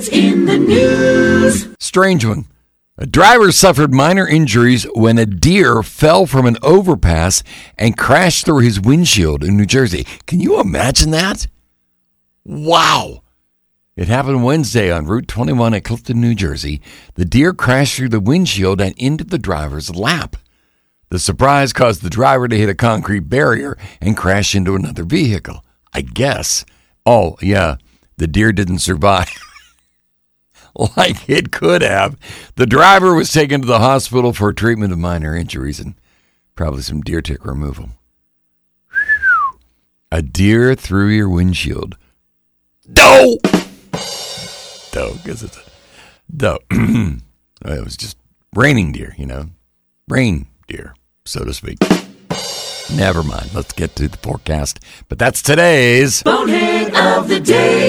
Boneheads in the news. Strange one. A driver suffered minor injuries when a deer fell from an overpass and crashed through his windshield in New Jersey. Can you imagine that? Wow. It happened Wednesday on Route 21 at Clifton, New Jersey. The deer crashed through the windshield and into the driver's lap. The surprise caused the driver to hit a concrete barrier and crash into another vehicle. I guess. Oh, yeah, the deer didn't survive. like it could have. The driver was taken to the hospital for treatment of minor injuries and probably some deer tick removal. A deer through your windshield. Doe! Doe, because it's a doe. it was just raining deer, you know, rain deer, so to speak. Never mind. Let's get to the forecast. But that's today's Bonehead of the day.